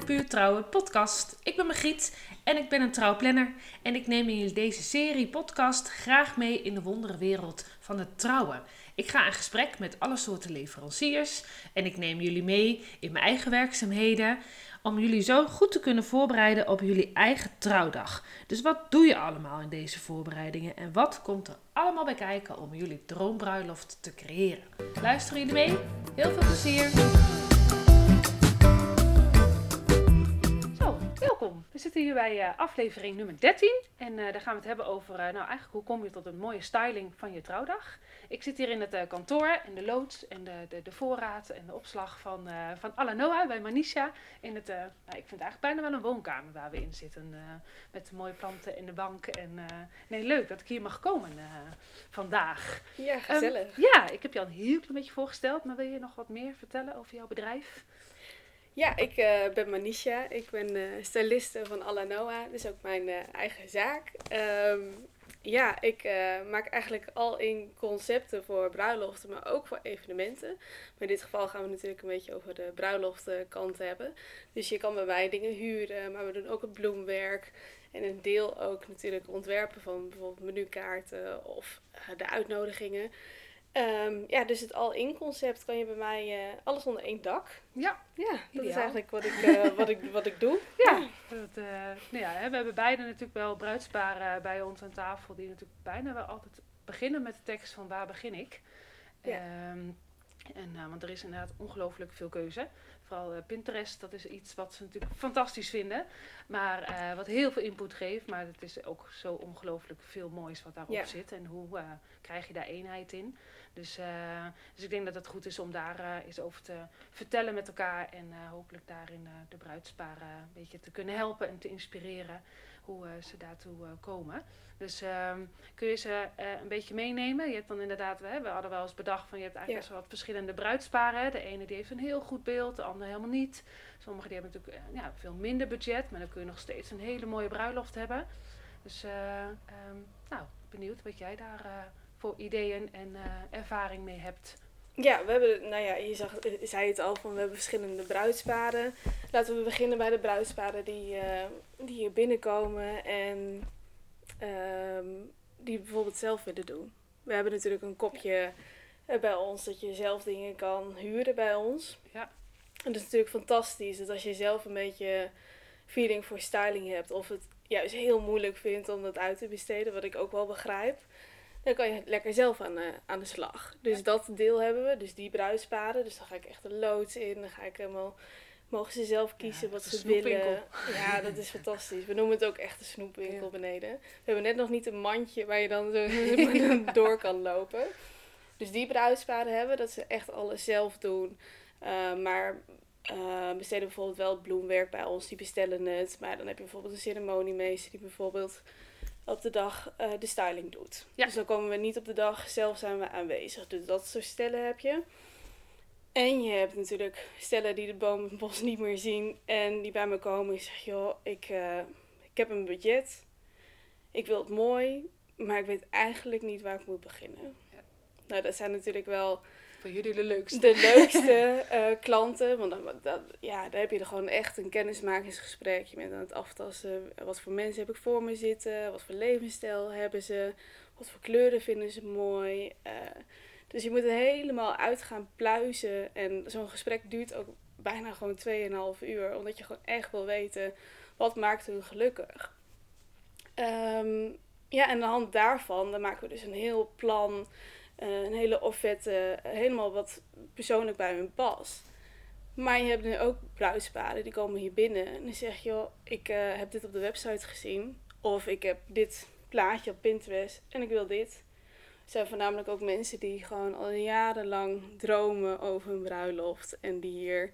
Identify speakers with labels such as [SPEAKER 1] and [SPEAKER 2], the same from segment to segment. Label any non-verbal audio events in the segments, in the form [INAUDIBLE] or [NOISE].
[SPEAKER 1] de Puur Trouwen podcast. Ik ben Margriet en ik ben een trouwplanner. En ik neem in deze serie podcast graag mee in de wondere wereld van het trouwen. Ik ga in gesprek met alle soorten leveranciers en ik neem jullie mee in mijn eigen werkzaamheden om jullie zo goed te kunnen voorbereiden op jullie eigen trouwdag. Dus wat doe je allemaal in deze voorbereidingen en wat komt er allemaal bij kijken om jullie droombruiloft te creëren? Luisteren jullie mee? Heel veel plezier! Welkom. We zitten hier bij uh, aflevering nummer 13 en uh, daar gaan we het hebben over, uh, nou eigenlijk hoe kom je tot een mooie styling van je trouwdag. Ik zit hier in het kantoor en de loods en de, de, de voorraad en de opslag van, van Alanoa bij Manisha. In het, nou, ik vind het eigenlijk bijna wel een woonkamer waar we in zitten. met mooie planten in de bank. En nee, leuk dat ik hier mag komen vandaag.
[SPEAKER 2] Ja, gezellig.
[SPEAKER 1] Um, ja, ik heb je al een heel klein beetje voorgesteld. Maar wil je nog wat meer vertellen over jouw bedrijf?
[SPEAKER 2] Ja, ik ben Manisha. Ik ben styliste van Alanoa. Dus ook mijn eigen zaak. Um, ja, ik uh, maak eigenlijk al in concepten voor bruiloften, maar ook voor evenementen. Maar in dit geval gaan we natuurlijk een beetje over de bruiloftenkant hebben. Dus je kan bij mij dingen huren, maar we doen ook het bloemwerk. En een deel ook natuurlijk ontwerpen van bijvoorbeeld menukaarten of uh, de uitnodigingen. Um, ja, dus het all-in concept kan je bij mij uh, alles onder één dak.
[SPEAKER 1] Ja,
[SPEAKER 2] ja dat ideaal. is eigenlijk wat ik, uh, wat ik, wat ik doe.
[SPEAKER 1] Ja, dat, uh, nou ja, we hebben beide natuurlijk wel bruidsparen bij ons aan tafel die natuurlijk bijna wel altijd beginnen met de tekst van waar begin ik. Ja. Um, en, want er is inderdaad ongelooflijk veel keuze. Vooral uh, Pinterest, dat is iets wat ze natuurlijk fantastisch vinden. Maar uh, wat heel veel input geeft. Maar het is ook zo ongelooflijk veel moois wat daarop ja. zit. En hoe uh, krijg je daar eenheid in? Dus, dus ik denk dat het goed is om daar eens over te vertellen met elkaar. En hopelijk daarin de bruidsparen een beetje te kunnen helpen en te inspireren hoe ze daartoe komen. Dus um, kun je ze uh, een beetje meenemen. Je hebt dan inderdaad, we, we hadden wel eens bedacht van je hebt eigenlijk ja. best wel wat verschillende bruidsparen. De ene die heeft een heel goed beeld, de andere helemaal niet. Sommigen die hebben natuurlijk uh, ja, veel minder budget, maar dan kun je nog steeds een hele mooie bruiloft hebben. Dus uh, um, nou, benieuwd wat jij daar voor ideeën en ervaring mee hebt.
[SPEAKER 2] Ja, we hebben, nou ja, je zag, zei het al, van we hebben verschillende bruidsparen. Laten we beginnen bij de bruidsparen die, die hier binnenkomen en um, die bijvoorbeeld zelf willen doen. We hebben natuurlijk een kopje bij ons dat je zelf dingen kan huren bij ons.
[SPEAKER 1] Ja.
[SPEAKER 2] En dat is natuurlijk fantastisch dat als je zelf een beetje feeling voor styling hebt of het juist heel moeilijk vindt om dat uit te besteden, wat ik ook wel begrijp, dan kan je lekker zelf aan de, aan de slag. Dus ja. dat deel hebben we, dus die bruidspaden. Dus dan ga ik echt een loods in, dan ga ik helemaal mogen ze zelf kiezen
[SPEAKER 1] ja,
[SPEAKER 2] wat ze willen. Ja, dat is fantastisch. We noemen het ook echt een snoepwinkel ja. beneden. We hebben net nog niet een mandje waar je dan zo [LAUGHS] [LAUGHS] door kan lopen. Dus die bruidspaden hebben, dat ze echt alles zelf doen. Uh, maar uh, besteden bijvoorbeeld wel bloemwerk bij ons, die bestellen het. Maar dan heb je bijvoorbeeld een ceremoniemeester die bijvoorbeeld op de dag uh, de styling doet. Dus dan komen we niet op de dag, zelf zijn we aanwezig. Dus dat soort stellen heb je. En je hebt natuurlijk stellen die de boom het bos niet meer zien en die bij me komen en zeggen, joh, ik, uh, ik heb een budget, ik wil het mooi, maar ik weet eigenlijk niet waar ik moet beginnen. Ja. Nou, dat zijn natuurlijk wel
[SPEAKER 1] jullie de leukste,
[SPEAKER 2] de leukste uh, [LAUGHS] klanten, want dan, dat, ja, daar heb je er gewoon echt een kennismakingsgesprek. Je bent aan het aftasten, wat voor mensen heb ik voor me zitten, wat voor levensstijl hebben ze, wat voor kleuren vinden ze mooi. Uh, dus je moet er helemaal uit gaan pluizen. En zo'n gesprek duurt ook bijna gewoon 2,5 uur. Omdat je gewoon echt wil weten wat maakt hun gelukkig. Um, ja, en aan de hand daarvan dan maken we dus een heel plan, uh, een hele offerte, helemaal wat persoonlijk bij hun past. Maar je hebt nu ook bruidspaden die komen hier binnen en dan zeg je, joh, ik uh, heb dit op de website gezien. Of ik heb dit plaatje op Pinterest en ik wil dit. Het zijn voornamelijk ook mensen die gewoon al jarenlang dromen over hun bruiloft. En die hier,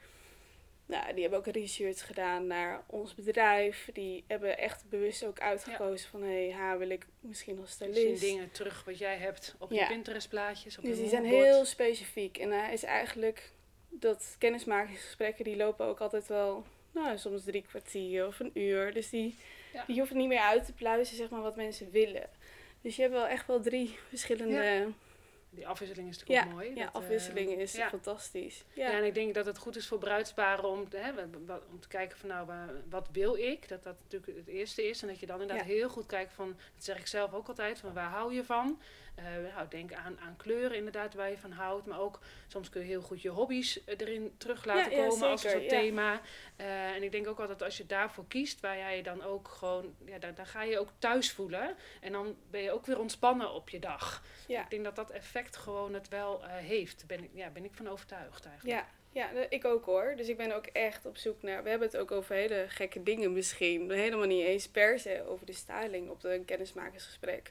[SPEAKER 2] nou, die hebben ook research gedaan naar ons bedrijf. Die hebben echt bewust ook uitgekozen ja. van, hé, hey, haar wil ik misschien als stylist.
[SPEAKER 1] Zien dingen terug wat jij hebt op ja. je Pinterest plaatjes. Op
[SPEAKER 2] dus die zijn heel specifiek. En hij is eigenlijk, dat kennismakingsgesprekken die lopen ook altijd wel, nou, soms drie kwartier of een uur. Dus die, ja. die hoeven niet meer uit te pluizen, zeg maar, wat mensen willen. Dus je hebt wel echt wel drie verschillende
[SPEAKER 1] die afwisseling is natuurlijk ook mooi.
[SPEAKER 2] Ja,
[SPEAKER 1] Dat,
[SPEAKER 2] afwisseling is
[SPEAKER 1] ja.
[SPEAKER 2] fantastisch.
[SPEAKER 1] Ja.
[SPEAKER 2] Ja,
[SPEAKER 1] en ik denk dat het goed is voor bruidsparen om, hè, om te kijken van nou, wa- wat wil ik? Dat dat natuurlijk het eerste is. En dat je dan inderdaad
[SPEAKER 2] Ja.
[SPEAKER 1] heel goed kijkt van, dat zeg ik zelf ook altijd, van waar hou je van? Eh, nou, denk aan, aan kleuren inderdaad waar je van houdt. Maar ook soms kun je heel goed je hobby's eh, erin terug laten
[SPEAKER 2] Ja, ja,
[SPEAKER 1] komen als een soort thema. Eh, en ik denk ook altijd als je daarvoor kiest, waar jij je dan ook gewoon, ja, daar, daar ga je ook thuis voelen. En dan ben je ook weer ontspannen op je dag. Ik denk dat dat effect gewoon het wel heeft. Ben ik, ja, ben ik van overtuigd eigenlijk.
[SPEAKER 2] Ja, ja, ik ook hoor. Dus ik ben ook echt op zoek naar. We hebben het ook over hele gekke dingen misschien. Helemaal niet eens per se over de styling op een kennismakersgesprek.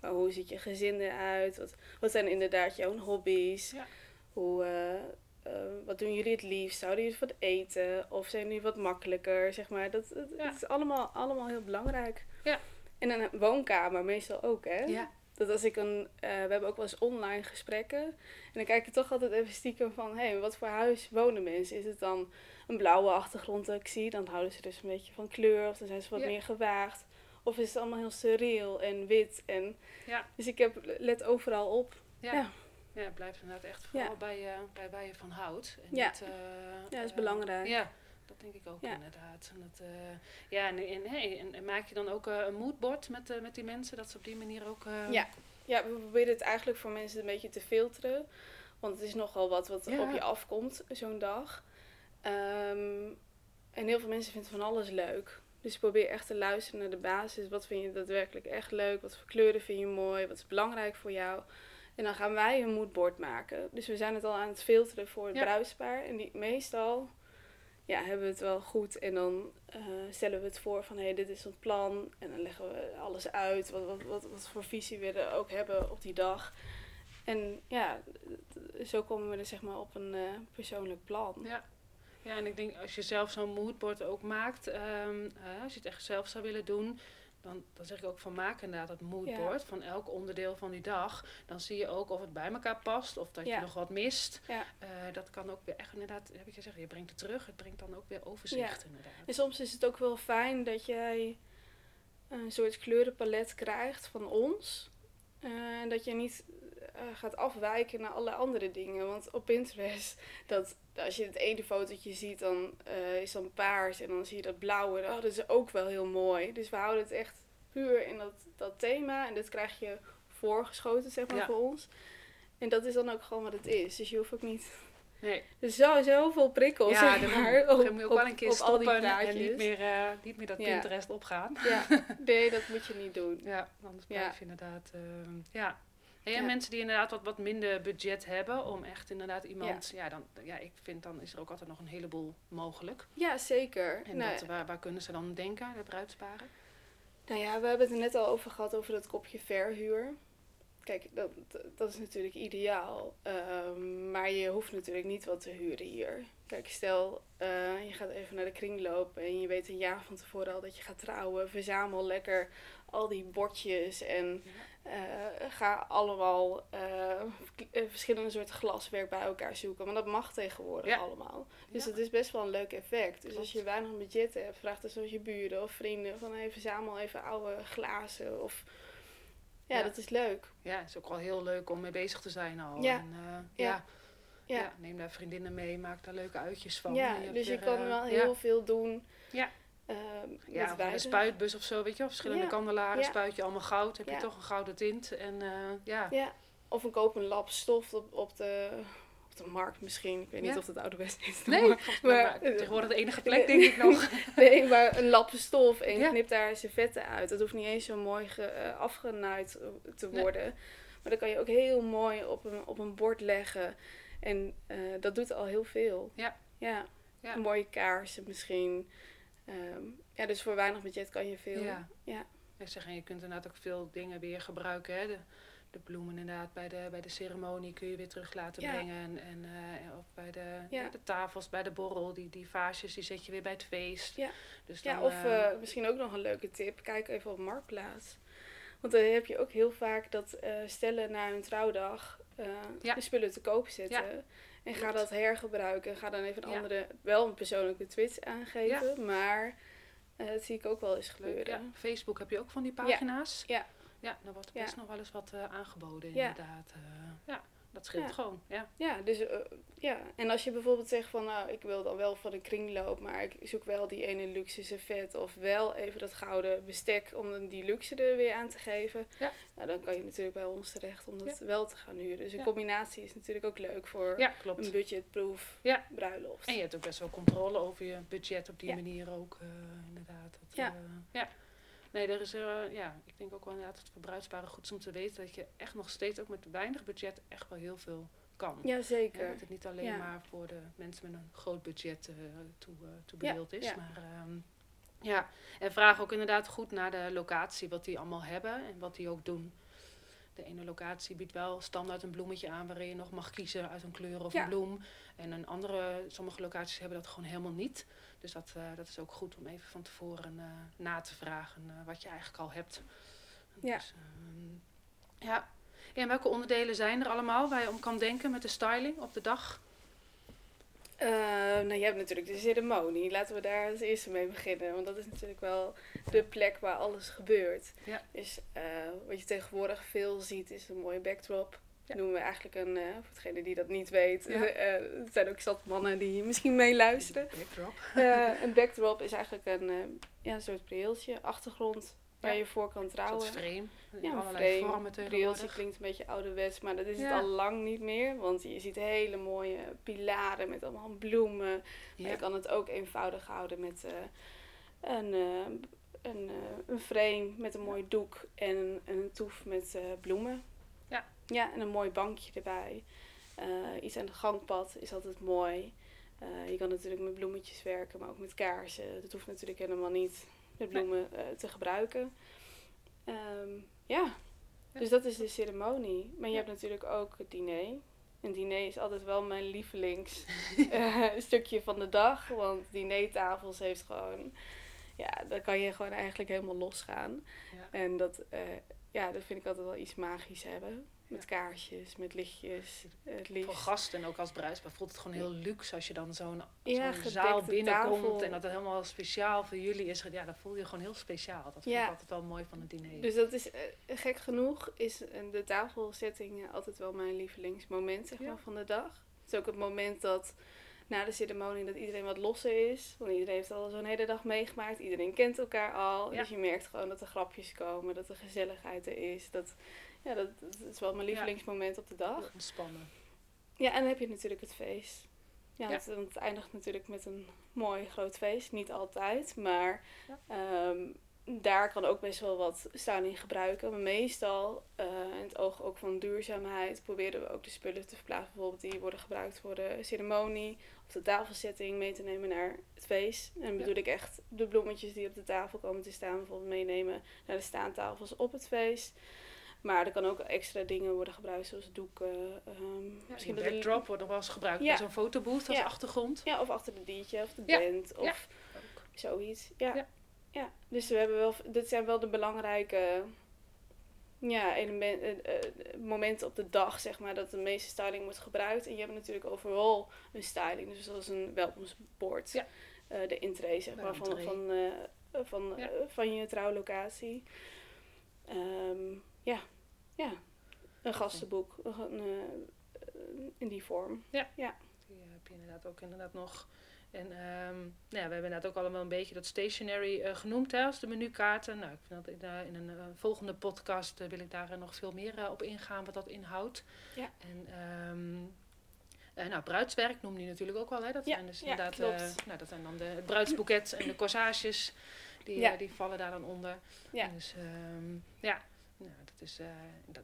[SPEAKER 2] Maar hoe ziet je gezin eruit? Wat, wat zijn inderdaad jouw hobby's?
[SPEAKER 1] Ja.
[SPEAKER 2] Hoe, eh, eh, wat doen jullie het liefst? Houden jullie van eten? Of zijn jullie wat makkelijker? Zeg maar. dat, dat,
[SPEAKER 1] Ja.
[SPEAKER 2] dat is allemaal, allemaal heel belangrijk.
[SPEAKER 1] Ja.
[SPEAKER 2] En een woonkamer meestal ook, hè?
[SPEAKER 1] Ja,
[SPEAKER 2] Dat als ik een, eh, we hebben ook wel eens online gesprekken. En dan kijk ik toch altijd even stiekem van, hé, wat voor huis wonen mensen? Is het dan een blauwe achtergrond dat ik zie? Dan houden ze dus een beetje van kleur. Of dan zijn ze wat
[SPEAKER 1] Ja.
[SPEAKER 2] meer gewaagd. Of is het allemaal heel surreal en wit. En,
[SPEAKER 1] Ja.
[SPEAKER 2] Dus ik heb, let overal op.
[SPEAKER 1] ja.
[SPEAKER 2] Ja.
[SPEAKER 1] ja. het blijft inderdaad echt vooral bij, je bij waar je van houdt. En
[SPEAKER 2] Ja.
[SPEAKER 1] niet, eh,
[SPEAKER 2] Ja, dat is
[SPEAKER 1] eh,
[SPEAKER 2] belangrijk.
[SPEAKER 1] Ja, dat denk ik ook
[SPEAKER 2] Ja.
[SPEAKER 1] inderdaad. En, dat, ja, en, en, hey, en, en maak je dan ook een moodboard met, met die mensen? Dat ze op die manier ook...
[SPEAKER 2] Ja. Ja, we proberen het eigenlijk voor mensen een beetje te filteren. Want het is nogal wat wat
[SPEAKER 1] Ja.
[SPEAKER 2] op je afkomt, zo'n dag. Ehm, en heel veel mensen vinden van alles leuk. Dus probeer echt te luisteren naar de basis. Wat vind je daadwerkelijk echt leuk? Wat voor kleuren vind je mooi? Wat is belangrijk voor jou? En dan gaan wij een moodboard maken. Dus we zijn het al aan het filteren voor het
[SPEAKER 1] Ja.
[SPEAKER 2] En die, meestal ja, hebben we het wel goed. En dan eh, stellen we het voor van hé, hey, dit is ons plan. En dan leggen we alles uit. Wat, wat, wat, wat voor visie we er ook hebben op die dag. En ja, zo komen we er zeg maar op een eh, persoonlijk plan.
[SPEAKER 1] Ja. Ja, en ik denk als je zelf zo'n moodboard ook maakt, ehm, eh, als je het echt zelf zou willen doen, dan, dan zeg ik ook van maak inderdaad dat moodboard van elk onderdeel van die dag. Dan zie je ook of het bij elkaar past of dat
[SPEAKER 2] Ja.
[SPEAKER 1] je nog wat mist.
[SPEAKER 2] Ja.
[SPEAKER 1] Eh, dat kan ook weer echt inderdaad, heb ik gezegd, je brengt het terug. Het brengt dan ook weer overzicht inderdaad.
[SPEAKER 2] En soms is het ook wel fijn dat jij een soort kleurenpalet krijgt van ons. En dat je niet eh, gaat afwijken naar alle andere dingen. Want op Pinterest, dat, als je het ene fotootje ziet, dan eh, is dan paars en dan zie je dat blauwe. Oh, dat is ook wel heel mooi. Dus we houden het echt puur in dat, dat thema. En dit krijg je voorgeschoten, zeg maar,
[SPEAKER 1] Ja.
[SPEAKER 2] voor ons. En dat is dan ook gewoon wat het is. Dus je hoeft ook niet...
[SPEAKER 1] Nee,
[SPEAKER 2] Er zo, zoveel prikkels,
[SPEAKER 1] ja,
[SPEAKER 2] zeg maar,
[SPEAKER 1] moet,
[SPEAKER 2] op,
[SPEAKER 1] dan moet je ook wel een keer
[SPEAKER 2] op al die
[SPEAKER 1] stoppen en niet meer, eh, niet meer dat
[SPEAKER 2] Ja.
[SPEAKER 1] Pinterest opgaan.
[SPEAKER 2] Ja, [LAUGHS] nee, dat moet je niet doen.
[SPEAKER 1] Ja, anders
[SPEAKER 2] Ja.
[SPEAKER 1] blijf je inderdaad. ehm, ja. En
[SPEAKER 2] Ja.
[SPEAKER 1] mensen die inderdaad wat, wat minder budget hebben om echt inderdaad iemand. Ja. dan, ja, ik vind dan is er ook altijd nog een heleboel mogelijk.
[SPEAKER 2] Ja, zeker.
[SPEAKER 1] En
[SPEAKER 2] nou,
[SPEAKER 1] dat, waar, waar kunnen ze dan denken, de bruidsparen?
[SPEAKER 2] nou ja, we hebben het er net al over gehad over dat kopje verhuur. Kijk, dat, dat is natuurlijk ideaal. Ehm, maar je hoeft natuurlijk niet wat te huren hier. Kijk, stel eh, je gaat even naar de kringloop en je weet een jaar van tevoren al dat je gaat trouwen. Verzamel lekker al die bordjes en ga allemaal eh, eh, verschillende soorten glaswerk bij elkaar zoeken. Want dat mag tegenwoordig
[SPEAKER 1] Ja.
[SPEAKER 2] allemaal. Dus
[SPEAKER 1] Ja.
[SPEAKER 2] dat is best wel een leuk effect. Dus als je weinig budget hebt, vraag dus als je buren of vrienden van hey, verzamel even oude glazen. Of ja,
[SPEAKER 1] Ja.
[SPEAKER 2] dat is leuk.
[SPEAKER 1] Ja, het is ook wel heel leuk om mee bezig te zijn al.
[SPEAKER 2] Ja.
[SPEAKER 1] En, eh,
[SPEAKER 2] Ja.
[SPEAKER 1] ja. Neem daar vriendinnen mee, maak daar leuke uitjes van.
[SPEAKER 2] ja, dus je kan
[SPEAKER 1] eh,
[SPEAKER 2] wel heel veel doen.
[SPEAKER 1] Ja.
[SPEAKER 2] Ehm,
[SPEAKER 1] Ja, een spuitbus of zo, weet je wel. Verschillende
[SPEAKER 2] Ja.
[SPEAKER 1] kandelaren, spuit je allemaal goud. Heb je toch een gouden tint. En eh, ja,
[SPEAKER 2] Ja, of een koop een lap stof op, op, de, op de markt misschien. Ik weet niet of dat ouderwets is.
[SPEAKER 1] Nee,
[SPEAKER 2] maar,
[SPEAKER 1] maar,
[SPEAKER 2] maar-
[SPEAKER 1] tegenwoordig de enige plek denk ik nog. [LAUGHS]
[SPEAKER 2] nee, maar een lap stof en
[SPEAKER 1] Ja.
[SPEAKER 2] knip daar servetten uit. Dat hoeft niet eens zo mooi ge, eh, afgenaaid eh, te
[SPEAKER 1] Nee.
[SPEAKER 2] worden. Maar dat kan je ook heel mooi op een, op een bord leggen. En dat doet al heel veel.
[SPEAKER 1] Ja.
[SPEAKER 2] Ja,
[SPEAKER 1] Ja.
[SPEAKER 2] mooie kaarsen misschien. Ehm, ja, dus voor weinig budget kan je veel.
[SPEAKER 1] Ja.
[SPEAKER 2] Ja.
[SPEAKER 1] Ik zeg, en je kunt inderdaad ook veel dingen weer gebruiken. Hè? De, de bloemen inderdaad bij de, bij de ceremonie kun je weer terug laten
[SPEAKER 2] Ja.
[SPEAKER 1] brengen. En, en, eh, of bij de,
[SPEAKER 2] Ja.
[SPEAKER 1] ja, de tafels, bij de borrel. Die, die vaasjes die zet je weer bij het feest.
[SPEAKER 2] Ja.
[SPEAKER 1] Dus
[SPEAKER 2] Ja,
[SPEAKER 1] dan,
[SPEAKER 2] of
[SPEAKER 1] eh,
[SPEAKER 2] eh, misschien ook nog een leuke tip. Kijk even op Marktplaats. Want dan heb je ook heel vaak dat stellen na hun trouwdag
[SPEAKER 1] Ja.
[SPEAKER 2] de spullen te koop zetten. En ga dat hergebruiken. Ga dan even een
[SPEAKER 1] Ja.
[SPEAKER 2] andere, wel een persoonlijke twist aangeven. Maar eh, dat zie ik ook wel eens gebeuren.
[SPEAKER 1] Ja. Facebook heb je ook van die pagina's.
[SPEAKER 2] Ja.
[SPEAKER 1] Ja, er wordt best nog wel eens wat eh, aangeboden inderdaad. Eh, ja, dat scheelt
[SPEAKER 2] Ja.
[SPEAKER 1] gewoon. Ja.
[SPEAKER 2] Ja, dus eh, ja. En als je bijvoorbeeld zegt van nou, ik wil dan wel van een kringloop, maar ik zoek wel die ene luxe servet of wel even dat gouden bestek om dan die luxe er weer aan te geven.
[SPEAKER 1] Ja.
[SPEAKER 2] Nou, dan kan je natuurlijk bij ons terecht om dat
[SPEAKER 1] Ja.
[SPEAKER 2] wel te gaan huren. Dus een combinatie is natuurlijk ook leuk voor
[SPEAKER 1] ja, klopt.
[SPEAKER 2] een budgetproof
[SPEAKER 1] Ja.
[SPEAKER 2] bruiloft.
[SPEAKER 1] En je hebt ook best wel controle over je budget op die manier ook, eh, inderdaad. Dat,
[SPEAKER 2] Ja.
[SPEAKER 1] eh, ja. Nee, er is, eh, ja, ik denk ook wel inderdaad het voor bruidsparen goed is om te weten dat je echt nog steeds ook met weinig budget echt wel heel veel kan.
[SPEAKER 2] Ja,
[SPEAKER 1] Ja,
[SPEAKER 2] zeker.
[SPEAKER 1] dat het niet alleen
[SPEAKER 2] Ja.
[SPEAKER 1] maar voor de mensen met een groot budget eh toe, toe
[SPEAKER 2] Ja,
[SPEAKER 1] bedeeld is.
[SPEAKER 2] ja.
[SPEAKER 1] Maar ehm, ja, en vraag ook inderdaad goed naar de locatie, wat die allemaal hebben en wat die ook doen. De ene locatie biedt wel standaard een bloemetje aan waarin je nog mag kiezen uit een kleur of
[SPEAKER 2] Ja.
[SPEAKER 1] een bloem. En een andere, sommige locaties hebben dat gewoon helemaal niet. Dus dat, eh, dat is ook goed om even van tevoren eh, na te vragen eh, wat je eigenlijk al hebt.
[SPEAKER 2] Ja.
[SPEAKER 1] Dus, ehm, ja. ja, en welke onderdelen zijn er allemaal waar je om kan denken met de styling op de dag?
[SPEAKER 2] Nou, je hebt natuurlijk de ceremonie. Laten we daar als eerste mee beginnen. Want dat is natuurlijk wel de plek waar alles gebeurt.
[SPEAKER 1] Ja.
[SPEAKER 2] Dus wat je tegenwoordig veel ziet is een mooie backdrop.
[SPEAKER 1] Ja.
[SPEAKER 2] Noemen we eigenlijk een, eh, voor degene die dat niet weet.
[SPEAKER 1] Ja.
[SPEAKER 2] eh, het zijn ook zat mannen die misschien meeluisteren.
[SPEAKER 1] Backdrop. [LAUGHS]
[SPEAKER 2] Eh, een backdrop is eigenlijk een, eh, ja, een soort preeltje, achtergrond waar
[SPEAKER 1] Ja.
[SPEAKER 2] je voor kan
[SPEAKER 1] Een
[SPEAKER 2] trouwen.
[SPEAKER 1] soort frame.
[SPEAKER 2] Ja, een frame,
[SPEAKER 1] vormen
[SPEAKER 2] klinkt een beetje ouderwets, maar dat is het al lang niet meer. Want je ziet hele mooie pilaren met allemaal bloemen. Maar je kan het ook eenvoudig houden met eh, een, eh, een, eh, een frame met een mooi doek en een, een toef met eh, bloemen.
[SPEAKER 1] Ja.
[SPEAKER 2] En een mooi bankje erbij. Eh, iets aan het gangpad is altijd mooi. Eh, je kan natuurlijk met bloemetjes werken, maar ook met kaarsen. Dat hoeft natuurlijk helemaal niet met bloemen eh, te gebruiken. Ehm, ja. Dus dat is de ceremonie. Maar je hebt natuurlijk ook het diner. Een diner is altijd wel mijn lievelings [LAUGHS] eh, stukje van de dag. Want dinertafels heeft gewoon... Ja, daar kan je gewoon eigenlijk helemaal losgaan.
[SPEAKER 1] Ja.
[SPEAKER 2] En dat, ja, dat vind ik altijd wel iets magisch hebben. Met kaarsjes, met lichtjes, eh, het liefst.
[SPEAKER 1] Voor gasten en ook als bruidspaar voelt het gewoon heel luxe als je dan zo'n
[SPEAKER 2] Ja,
[SPEAKER 1] zaal binnenkomt
[SPEAKER 2] tafel.
[SPEAKER 1] en dat het helemaal speciaal voor jullie is. Ja, dat voel je gewoon heel speciaal. Dat vind
[SPEAKER 2] Ja.
[SPEAKER 1] ik altijd wel mooi van het diner.
[SPEAKER 2] Dus dat is, eh, gek genoeg, is eh, de tafelzetting altijd wel mijn lievelingsmoment zeg
[SPEAKER 1] Ja.
[SPEAKER 2] maar, van de dag. Het is ook het moment dat na de ceremonie dat iedereen wat losser is. Want iedereen heeft al zo'n hele dag meegemaakt. Iedereen kent elkaar al.
[SPEAKER 1] Ja.
[SPEAKER 2] Dus je merkt gewoon dat er grapjes komen, dat er gezelligheid er is. Dat, ja, dat, dat is wel mijn lievelingsmoment op de dag.
[SPEAKER 1] Ontspannen.
[SPEAKER 2] Ja, en dan heb je natuurlijk het feest. Ja,
[SPEAKER 1] Ja.
[SPEAKER 2] Het, want het eindigt natuurlijk met een mooi groot feest. Niet altijd, maar
[SPEAKER 1] Ja.
[SPEAKER 2] ehm, daar kan ook best wel wat styling gebruiken. Maar meestal, eh in het oog ook van duurzaamheid, proberen we ook de spullen te verplaatsen. Bijvoorbeeld die worden gebruikt voor de ceremonie of de tafelzetting mee te nemen naar het feest. En dan
[SPEAKER 1] Ja.
[SPEAKER 2] bedoel ik echt de bloemetjes die op de tafel komen te staan, bijvoorbeeld meenemen naar de staantafels op het feest. Maar er kan ook extra dingen worden gebruikt, zoals doeken.
[SPEAKER 1] Ja,
[SPEAKER 2] misschien er-
[SPEAKER 1] backdrop wordt nog wel eens gebruikt bij zo'n fotobooth als achtergrond.
[SPEAKER 2] Ja, of achter de diertje of de band of zoiets. Ja.
[SPEAKER 1] Ja.
[SPEAKER 2] ja. dus we hebben wel, dit zijn wel de belangrijke ja, element, eh, eh, momenten op de dag, zeg maar, dat de meeste styling wordt gebruikt. En je hebt natuurlijk overal een styling, dus zoals een welkomstbord,
[SPEAKER 1] Ja.
[SPEAKER 2] eh, de intree, zeg maar, van, van, van,
[SPEAKER 1] Ja.
[SPEAKER 2] van je trouwlocatie. Ehm, ja, ja. Een gastenboek, een, eh, in die vorm.
[SPEAKER 1] Die eh, heb je inderdaad ook inderdaad nog. En ehm, nou ja, we hebben inderdaad ook allemaal een beetje dat stationery eh, genoemd hè, als de menukaarten. Nou, ik vind dat in, in een volgende podcast wil ik daar nog veel meer op ingaan wat dat inhoudt.
[SPEAKER 2] Ja.
[SPEAKER 1] En ehm, eh, nou, bruidswerk noemde je natuurlijk ook wel. Hè? Dat
[SPEAKER 2] Ja,
[SPEAKER 1] zijn dus
[SPEAKER 2] ja,
[SPEAKER 1] inderdaad nou, dat zijn dan de, het bruidsboeket en de corsages. [LAUGHS] Die,
[SPEAKER 2] Ja.
[SPEAKER 1] die vallen daar dan onder.
[SPEAKER 2] Ja.
[SPEAKER 1] Dus ehm, ja, is, eh,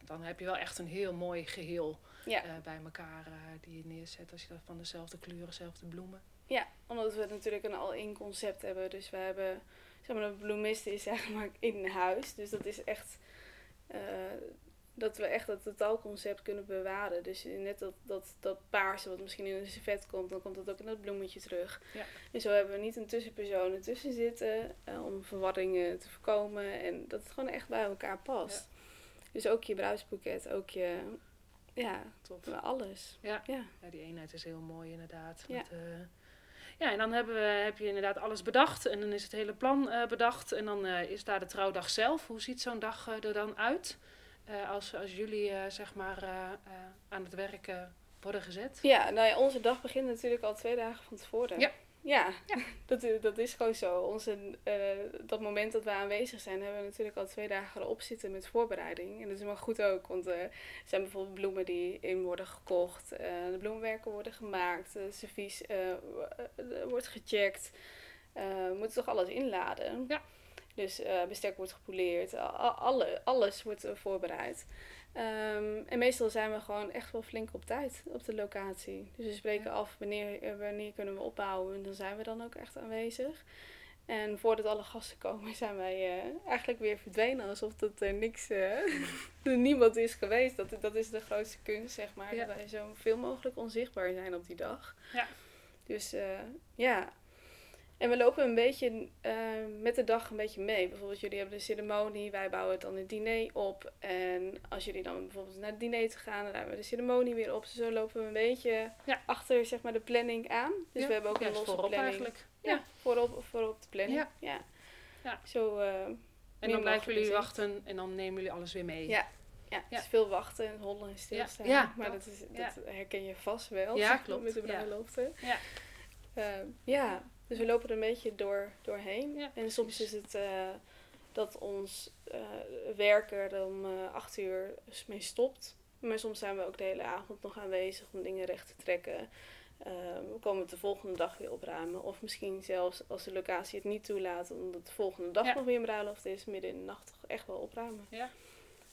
[SPEAKER 1] dan heb je wel echt een heel mooi geheel
[SPEAKER 2] Ja.
[SPEAKER 1] eh, bij elkaar eh, die je neerzet. Als je dat van dezelfde kleuren, dezelfde bloemen.
[SPEAKER 2] Ja, omdat we natuurlijk een al-in concept hebben. Dus we hebben, zeg maar, de bloemiste is maar in huis. Dus dat is echt, dat we echt dat totaalconcept kunnen bewaren. Dus net dat, dat, dat paarse wat misschien in een servet komt, dan komt dat ook in dat bloemetje terug.
[SPEAKER 1] Ja.
[SPEAKER 2] En zo hebben we niet een tussenpersoon ertussen zitten om verwarringen te voorkomen. En dat het gewoon echt bij elkaar past. Dus ook je bruidsboeket, ook je, ja,
[SPEAKER 1] Top.
[SPEAKER 2] alles.
[SPEAKER 1] Ja.
[SPEAKER 2] Ja.
[SPEAKER 1] Ja, die eenheid is heel mooi inderdaad.
[SPEAKER 2] Ja.
[SPEAKER 1] Met, eh, Ja, en dan hebben we, heb je inderdaad alles bedacht en dan is het hele plan eh, bedacht. En dan eh, is daar de trouwdag zelf. Hoe ziet zo'n dag eh, er dan uit? Eh, als, als jullie eh, zeg maar eh, eh, aan het werk eh, worden gezet?
[SPEAKER 2] Ja, nou ja, onze dag begint natuurlijk al twee dagen van tevoren.
[SPEAKER 1] Ja.
[SPEAKER 2] Ja, [LAUGHS] Dat, i- dat is gewoon zo. Onze, eh, dat moment dat we aanwezig zijn, hebben we natuurlijk al twee dagen erop zitten met voorbereiding. En dat is maar goed ook, want eh, er zijn bijvoorbeeld bloemen die in worden gekocht, eh, de bloemenwerken worden gemaakt, het servies eh, eh, wordt gecheckt. Eh, we moeten toch alles inladen.
[SPEAKER 1] Ja.
[SPEAKER 2] Dus eh, bestek wordt gepoleerd, alle, alles wordt eh, voorbereid. Ehm, en meestal zijn we gewoon echt wel flink op tijd op de locatie. Dus we spreken af wanneer, eh, wanneer kunnen we opbouwen en dan zijn we dan ook echt aanwezig. En voordat alle gasten komen zijn wij eh, eigenlijk weer verdwenen alsof dat er niks, eh, [LAUGHS] er niemand is geweest. Dat, dat is de grootste kunst, zeg maar.
[SPEAKER 1] Ja.
[SPEAKER 2] Dat wij zo veel mogelijk onzichtbaar zijn op die dag.
[SPEAKER 1] Ja.
[SPEAKER 2] Dus ja. En we lopen een beetje eh, met de dag een beetje mee. Bijvoorbeeld jullie hebben de ceremonie, wij bouwen dan het diner op. En als jullie dan bijvoorbeeld naar het diner te gaan, dan ruimen we de ceremonie weer op. Dus zo lopen we een beetje
[SPEAKER 1] Ja.
[SPEAKER 2] achter zeg maar, de planning aan. Dus
[SPEAKER 1] Ja,
[SPEAKER 2] we hebben ook
[SPEAKER 1] ja,
[SPEAKER 2] een losse
[SPEAKER 1] voorop
[SPEAKER 2] planning.
[SPEAKER 1] eigenlijk.
[SPEAKER 2] Ja,
[SPEAKER 1] Ja.
[SPEAKER 2] Voorop, voorop de planning.
[SPEAKER 1] Ja.
[SPEAKER 2] Ja.
[SPEAKER 1] Ja.
[SPEAKER 2] Zo, eh,
[SPEAKER 1] En dan blijven jullie wachten en dan nemen jullie alles weer mee.
[SPEAKER 2] Ja. ja,
[SPEAKER 1] Ja.
[SPEAKER 2] het is veel wachten en hollen en stilstaan.
[SPEAKER 1] Ja,
[SPEAKER 2] maar
[SPEAKER 1] dat-
[SPEAKER 2] dat, is,
[SPEAKER 1] ja.
[SPEAKER 2] dat herken je vast wel.
[SPEAKER 1] Ja, [LAUGHS] klopt.
[SPEAKER 2] Met de bruiloften.
[SPEAKER 1] Ja.
[SPEAKER 2] Eh, ja, dus we lopen er een beetje door, doorheen.
[SPEAKER 1] Ja,
[SPEAKER 2] en soms is het eh, dat ons eh, werker er om eh, acht uur mee stopt. Maar soms zijn we ook de hele avond nog aanwezig om dingen recht te trekken. We komen het de volgende dag weer opruimen. Of misschien zelfs als de locatie het niet toelaat, omdat de volgende dag
[SPEAKER 1] Ja.
[SPEAKER 2] nog weer een bruiloft is, midden in de nacht toch echt wel opruimen.
[SPEAKER 1] Ja.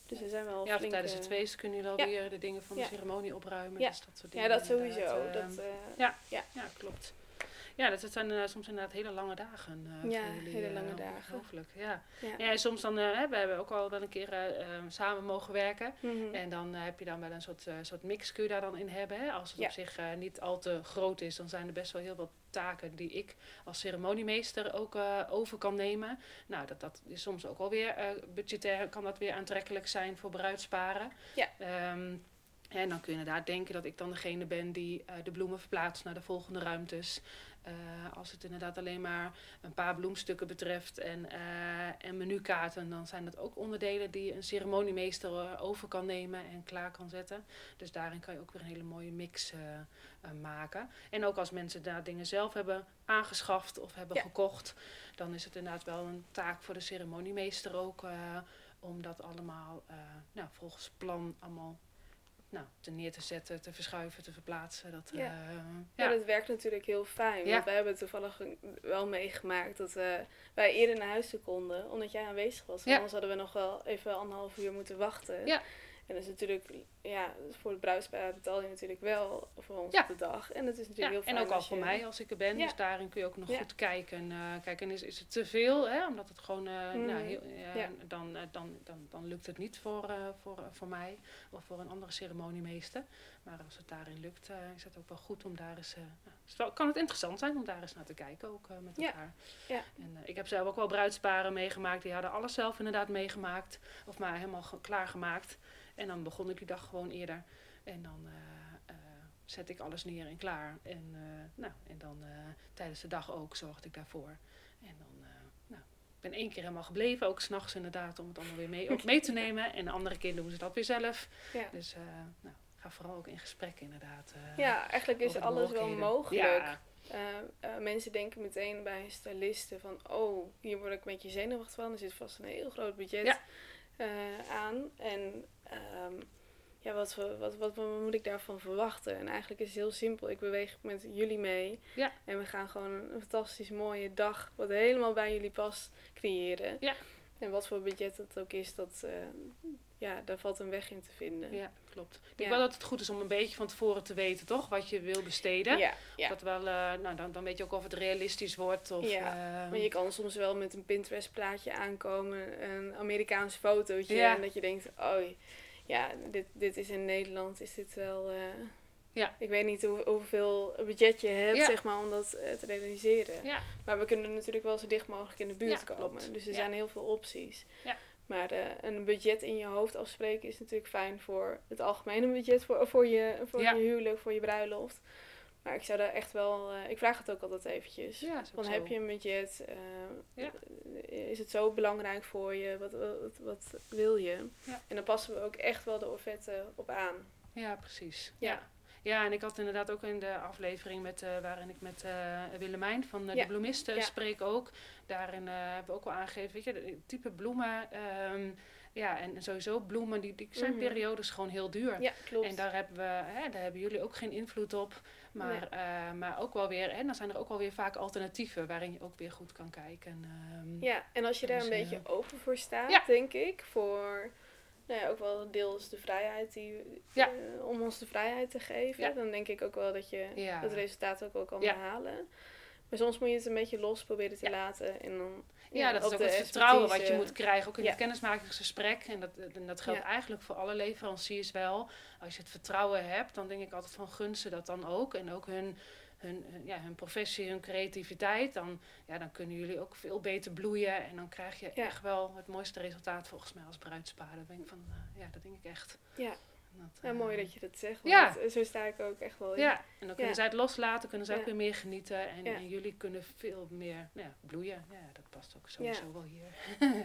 [SPEAKER 2] Dus er zijn wel
[SPEAKER 1] Ja,
[SPEAKER 2] flink,
[SPEAKER 1] tijdens het feest kunnen jullie
[SPEAKER 2] ja.
[SPEAKER 1] alweer de dingen van de
[SPEAKER 2] Ja.
[SPEAKER 1] ceremonie opruimen.
[SPEAKER 2] Ja.
[SPEAKER 1] Dus dat soort
[SPEAKER 2] Ja,
[SPEAKER 1] dingen.
[SPEAKER 2] dat sowieso. Dat,
[SPEAKER 1] ja.
[SPEAKER 2] ja.
[SPEAKER 1] Ja, klopt. Ja, dat, dat zijn eh, soms inderdaad hele lange dagen. eh,
[SPEAKER 2] Ja,
[SPEAKER 1] voor jullie,
[SPEAKER 2] hele
[SPEAKER 1] eh,
[SPEAKER 2] lange dagen.
[SPEAKER 1] Ongelooflijk, ja.
[SPEAKER 2] ja.
[SPEAKER 1] En soms dan, hè, we hebben ook al wel een keer samen mogen werken.
[SPEAKER 2] Mhm.
[SPEAKER 1] En dan heb je dan wel een soort, soort mix kun je daar dan in hebben. Hè? Als het
[SPEAKER 2] Ja.
[SPEAKER 1] op zich niet al te groot is, dan zijn er best wel heel veel taken die ik als ceremoniemeester ook over kan nemen. Nou, dat, dat is soms ook alweer budgetair, kan dat weer aantrekkelijk zijn voor bruidsparen.
[SPEAKER 2] Ja.
[SPEAKER 1] Ehm, en dan kun je inderdaad denken dat ik dan degene ben die eh, de bloemen verplaatst naar de volgende ruimtes. Eh, als het inderdaad alleen maar een paar bloemstukken betreft en, eh, en menukaarten, dan zijn dat ook onderdelen die een ceremoniemeester over kan nemen en klaar kan zetten. Dus daarin kan je ook weer een hele mooie mix maken. En ook als mensen daar dingen zelf hebben aangeschaft of hebben
[SPEAKER 2] Ja.
[SPEAKER 1] gekocht, dan is het inderdaad wel een taak voor de ceremoniemeester ook om dat allemaal nou, volgens plan allemaal nou, te neer te zetten, te verschuiven, te verplaatsen. Dat,
[SPEAKER 2] Ja.
[SPEAKER 1] eh,
[SPEAKER 2] Ja, dat werkt natuurlijk heel fijn.
[SPEAKER 1] Ja.
[SPEAKER 2] Want wij hebben toevallig wel meegemaakt dat wij eerder naar huis toe konden, omdat jij aanwezig was.
[SPEAKER 1] Ja.
[SPEAKER 2] Anders hadden we nog wel even anderhalf uur moeten wachten.
[SPEAKER 1] Ja.
[SPEAKER 2] En dat is natuurlijk, ja, voor het bruidspaar betaal je natuurlijk wel voor ons
[SPEAKER 1] Ja.
[SPEAKER 2] op de dag. En dat is natuurlijk
[SPEAKER 1] Ja,
[SPEAKER 2] heel fijn
[SPEAKER 1] en ook al voor
[SPEAKER 2] je-
[SPEAKER 1] mij als ik er ben.
[SPEAKER 2] Ja.
[SPEAKER 1] Dus daarin kun je ook nog goed kijken. eh kijken, is, is het te veel? Hè? Omdat het gewoon, eh, nou, heel,
[SPEAKER 2] Ja.
[SPEAKER 1] dan, eh, dan, dan, dan lukt het niet voor, voor, voor mij of voor een andere ceremoniemeester. Maar als het daarin lukt, is het ook wel goed om daar eens... nou, kan het interessant zijn om daar eens naar te kijken, ook met elkaar.
[SPEAKER 2] Ja.
[SPEAKER 1] En, ik heb zelf ook wel bruidsparen meegemaakt. Die hadden alles zelf inderdaad meegemaakt. Of maar helemaal ge- klaargemaakt. En dan begon ik die dag gewoon eerder. En dan eh, eh, zet ik alles neer en klaar. En, eh, nou, en dan tijdens de dag ook zorgde ik daarvoor. En dan, nou, ik ben één keer helemaal gebleven. Ook s'nachts inderdaad, om het allemaal weer mee, ook [LAUGHS] mee te nemen. En de andere keer doen ze dat weer zelf.
[SPEAKER 2] Ja.
[SPEAKER 1] Dus nou, ga vooral ook in gesprek inderdaad.
[SPEAKER 2] ja, eigenlijk is alles wel mogelijk.
[SPEAKER 1] Ja,
[SPEAKER 2] mensen denken meteen bij stylisten van, oh, hier word ik een beetje zenuwachtig van. Er zit vast een heel groot budget
[SPEAKER 1] Ja.
[SPEAKER 2] aan. En ehm, ja, wat, we- wat, wat, wat moet ik daarvan verwachten? En eigenlijk is het heel simpel. Ik beweeg met jullie mee.
[SPEAKER 1] Ja.
[SPEAKER 2] En we gaan gewoon een, fantastisch mooie dag, wat helemaal bij jullie past, creëren.
[SPEAKER 1] Ja.
[SPEAKER 2] En wat voor budget het ook is, dat, eh, ja, daar valt een weg in te vinden.
[SPEAKER 1] ja, klopt. Ik denk
[SPEAKER 2] Ja.
[SPEAKER 1] wel dat het goed is om een beetje van tevoren te weten, toch? Wat je wil besteden.
[SPEAKER 2] ja, ja.
[SPEAKER 1] Dat wel, eh, nou, dan, dan weet je ook of het realistisch wordt. Of,
[SPEAKER 2] Ja,
[SPEAKER 1] eh,
[SPEAKER 2] Maar je kan soms wel met een Pinterest plaatje aankomen, een Amerikaans fotootje. En dat je denkt, oh ja, dit, dit is in Nederland, is dit wel... eh,
[SPEAKER 1] Ja.
[SPEAKER 2] Ik weet niet hoe, hoeveel budget je hebt,
[SPEAKER 1] Ja.
[SPEAKER 2] zeg maar, om dat eh, te realiseren.
[SPEAKER 1] Ja.
[SPEAKER 2] Maar we kunnen natuurlijk wel zo dicht mogelijk in de buurt
[SPEAKER 1] Ja,
[SPEAKER 2] komen.
[SPEAKER 1] klopt.
[SPEAKER 2] Dus er zijn heel veel opties.
[SPEAKER 1] Ja.
[SPEAKER 2] Maar eh, een budget in je hoofd afspreken is natuurlijk fijn voor het algemene budget, voor, voor, je, voor je huwelijk, voor je bruiloft. Maar ik zou daar echt wel, eh, ik vraag het ook altijd eventjes.
[SPEAKER 1] Ja,
[SPEAKER 2] Van heb je een budget? eh,
[SPEAKER 1] Ja.
[SPEAKER 2] Is het zo belangrijk voor je? Wat, wat, wat wil je?
[SPEAKER 1] Ja.
[SPEAKER 2] En dan passen we ook echt wel de offerte op aan.
[SPEAKER 1] Ja, precies.
[SPEAKER 2] Ja.
[SPEAKER 1] Ja. en ik had inderdaad ook in de aflevering met, eh, waarin ik met eh Willemijn van eh,
[SPEAKER 2] Ja.
[SPEAKER 1] de bloemisten
[SPEAKER 2] Ja.
[SPEAKER 1] spreek ook. Daarin eh, hebben we ook wel aangegeven, weet je, de type bloemen. ehm, ja, en sowieso bloemen, die, die zijn
[SPEAKER 2] Mhm.
[SPEAKER 1] periodes gewoon heel duur.
[SPEAKER 2] Ja, klopt.
[SPEAKER 1] En daar hebben, we, hè, daar hebben jullie ook geen invloed op. Maar, eh, maar ook wel weer, en dan zijn er ook wel weer vaak alternatieven waarin je ook weer goed kan kijken. ehm.
[SPEAKER 2] Ja, en als je daar
[SPEAKER 1] Dus,
[SPEAKER 2] een
[SPEAKER 1] eh,
[SPEAKER 2] beetje open voor staat,
[SPEAKER 1] ja.
[SPEAKER 2] denk ik, voor nou ja, ook wel deels de vrijheid die,
[SPEAKER 1] Ja.
[SPEAKER 2] eh, om ons de vrijheid te geven,
[SPEAKER 1] Ja.
[SPEAKER 2] dan denk ik ook wel dat je het resultaat ook wel kan
[SPEAKER 1] Ja.
[SPEAKER 2] behalen. Maar soms moet je het een beetje los proberen te laten en dan
[SPEAKER 1] Ja, dat is ook het vertrouwen wat je moet krijgen, ook in het kennismakingsgesprek. En dat, en dat geldt eigenlijk voor alle leveranciers wel. Als je het vertrouwen hebt, dan denk ik altijd van gun ze dat dan ook. En ook hun, hun, ja, hun professie, hun creativiteit. Dan, ja, dan kunnen jullie ook veel beter bloeien. En dan krijg je
[SPEAKER 2] Ja.
[SPEAKER 1] echt wel het mooiste resultaat volgens mij als bruidspaar. Dat denk ik van, eh, ja, dat denk ik echt.
[SPEAKER 2] Ja.
[SPEAKER 1] Dat,
[SPEAKER 2] Ja,
[SPEAKER 1] eh,
[SPEAKER 2] mooi dat je dat zegt.
[SPEAKER 1] Ja.
[SPEAKER 2] Want eh, zo sta ik ook echt wel in.
[SPEAKER 1] Ja, en dan kunnen
[SPEAKER 2] Ja.
[SPEAKER 1] zij het loslaten, kunnen zij ook weer meer genieten. En,
[SPEAKER 2] Ja.
[SPEAKER 1] en jullie kunnen veel meer nou ja, bloeien. Ja, dat past ook sowieso wel hier.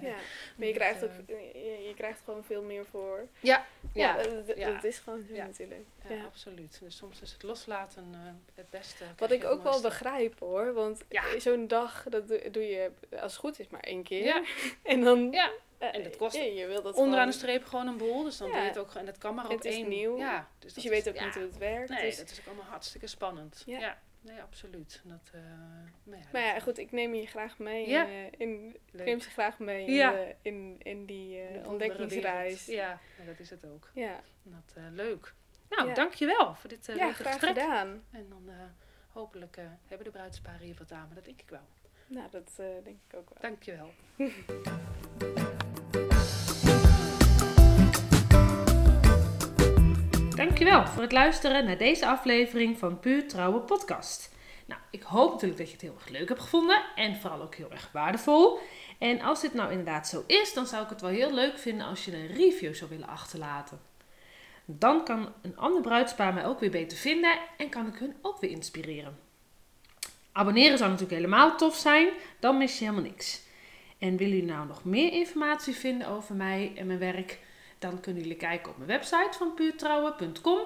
[SPEAKER 2] Ja. Maar [LAUGHS] je krijgt ook
[SPEAKER 1] eh,
[SPEAKER 2] je, je krijgt gewoon veel meer voor.
[SPEAKER 1] Ja,
[SPEAKER 2] Ja,
[SPEAKER 1] ja,
[SPEAKER 2] dat, dat-
[SPEAKER 1] ja.
[SPEAKER 2] dat is gewoon zo
[SPEAKER 1] Ja.
[SPEAKER 2] natuurlijk.
[SPEAKER 1] Ja,
[SPEAKER 2] Ja.
[SPEAKER 1] absoluut. Dus soms is het loslaten eh, het beste.
[SPEAKER 2] Wat ik ook wel begrijp hoor, want
[SPEAKER 1] Ja.
[SPEAKER 2] zo'n dag dat doe, doe je als het goed is maar één keer.
[SPEAKER 1] Ja. [LAUGHS]
[SPEAKER 2] En dan Eh,
[SPEAKER 1] en dat kost
[SPEAKER 2] je wil dat
[SPEAKER 1] onderaan de streep gewoon een boel. Dus dan
[SPEAKER 2] Ja.
[SPEAKER 1] doe je het ook. En dat kan maar op
[SPEAKER 2] Het is
[SPEAKER 1] één.
[SPEAKER 2] nieuw.
[SPEAKER 1] Ja, dus,
[SPEAKER 2] Dus je weet ook niet hoe het werkt.
[SPEAKER 1] Nee,
[SPEAKER 2] dus-
[SPEAKER 1] dat is ook allemaal hartstikke spannend.
[SPEAKER 2] Ja.
[SPEAKER 1] Nee, absoluut. Dat, eh, nou ja,
[SPEAKER 2] Maar ja, goed, ik neem je graag mee.
[SPEAKER 1] Ja.
[SPEAKER 2] eh, in, ik neem ze graag mee
[SPEAKER 1] Ja.
[SPEAKER 2] in, de- in, in die
[SPEAKER 1] de
[SPEAKER 2] ontdekkingsreis.
[SPEAKER 1] Ja, dat is het ook.
[SPEAKER 2] Ja.
[SPEAKER 1] Dat, leuk. Nou, dankjewel voor dit
[SPEAKER 2] ja,
[SPEAKER 1] leuke
[SPEAKER 2] graag
[SPEAKER 1] gesprek.
[SPEAKER 2] gedaan.
[SPEAKER 1] En dan hopelijk hebben de bruidsparen hier wat aan. Maar dat denk ik wel.
[SPEAKER 2] Nou, dat denk ik ook wel.
[SPEAKER 1] Dankjewel. [LAUGHS] Dankjewel voor het luisteren naar deze aflevering van Puur Trouwe Podcast. Nou, ik hoop natuurlijk dat je het heel erg leuk hebt gevonden en vooral ook heel erg waardevol. En als dit nou inderdaad zo is, dan zou ik het wel heel leuk vinden als je een review zou willen achterlaten. Dan kan een ander bruidspaar mij ook weer beter vinden en kan ik hun ook weer inspireren. Abonneren zou natuurlijk helemaal tof zijn, dan mis je helemaal niks. En willen jullie nou nog meer informatie vinden over mij en mijn werk, dan kunnen jullie kijken op mijn website van puurtrouwen.com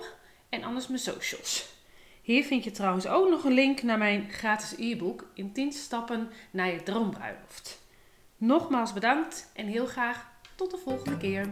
[SPEAKER 1] en anders mijn socials. Hier vind je trouwens ook nog een link naar mijn gratis e-book in 10 stappen naar je droombruiloft. Nogmaals bedankt en heel graag tot de volgende keer.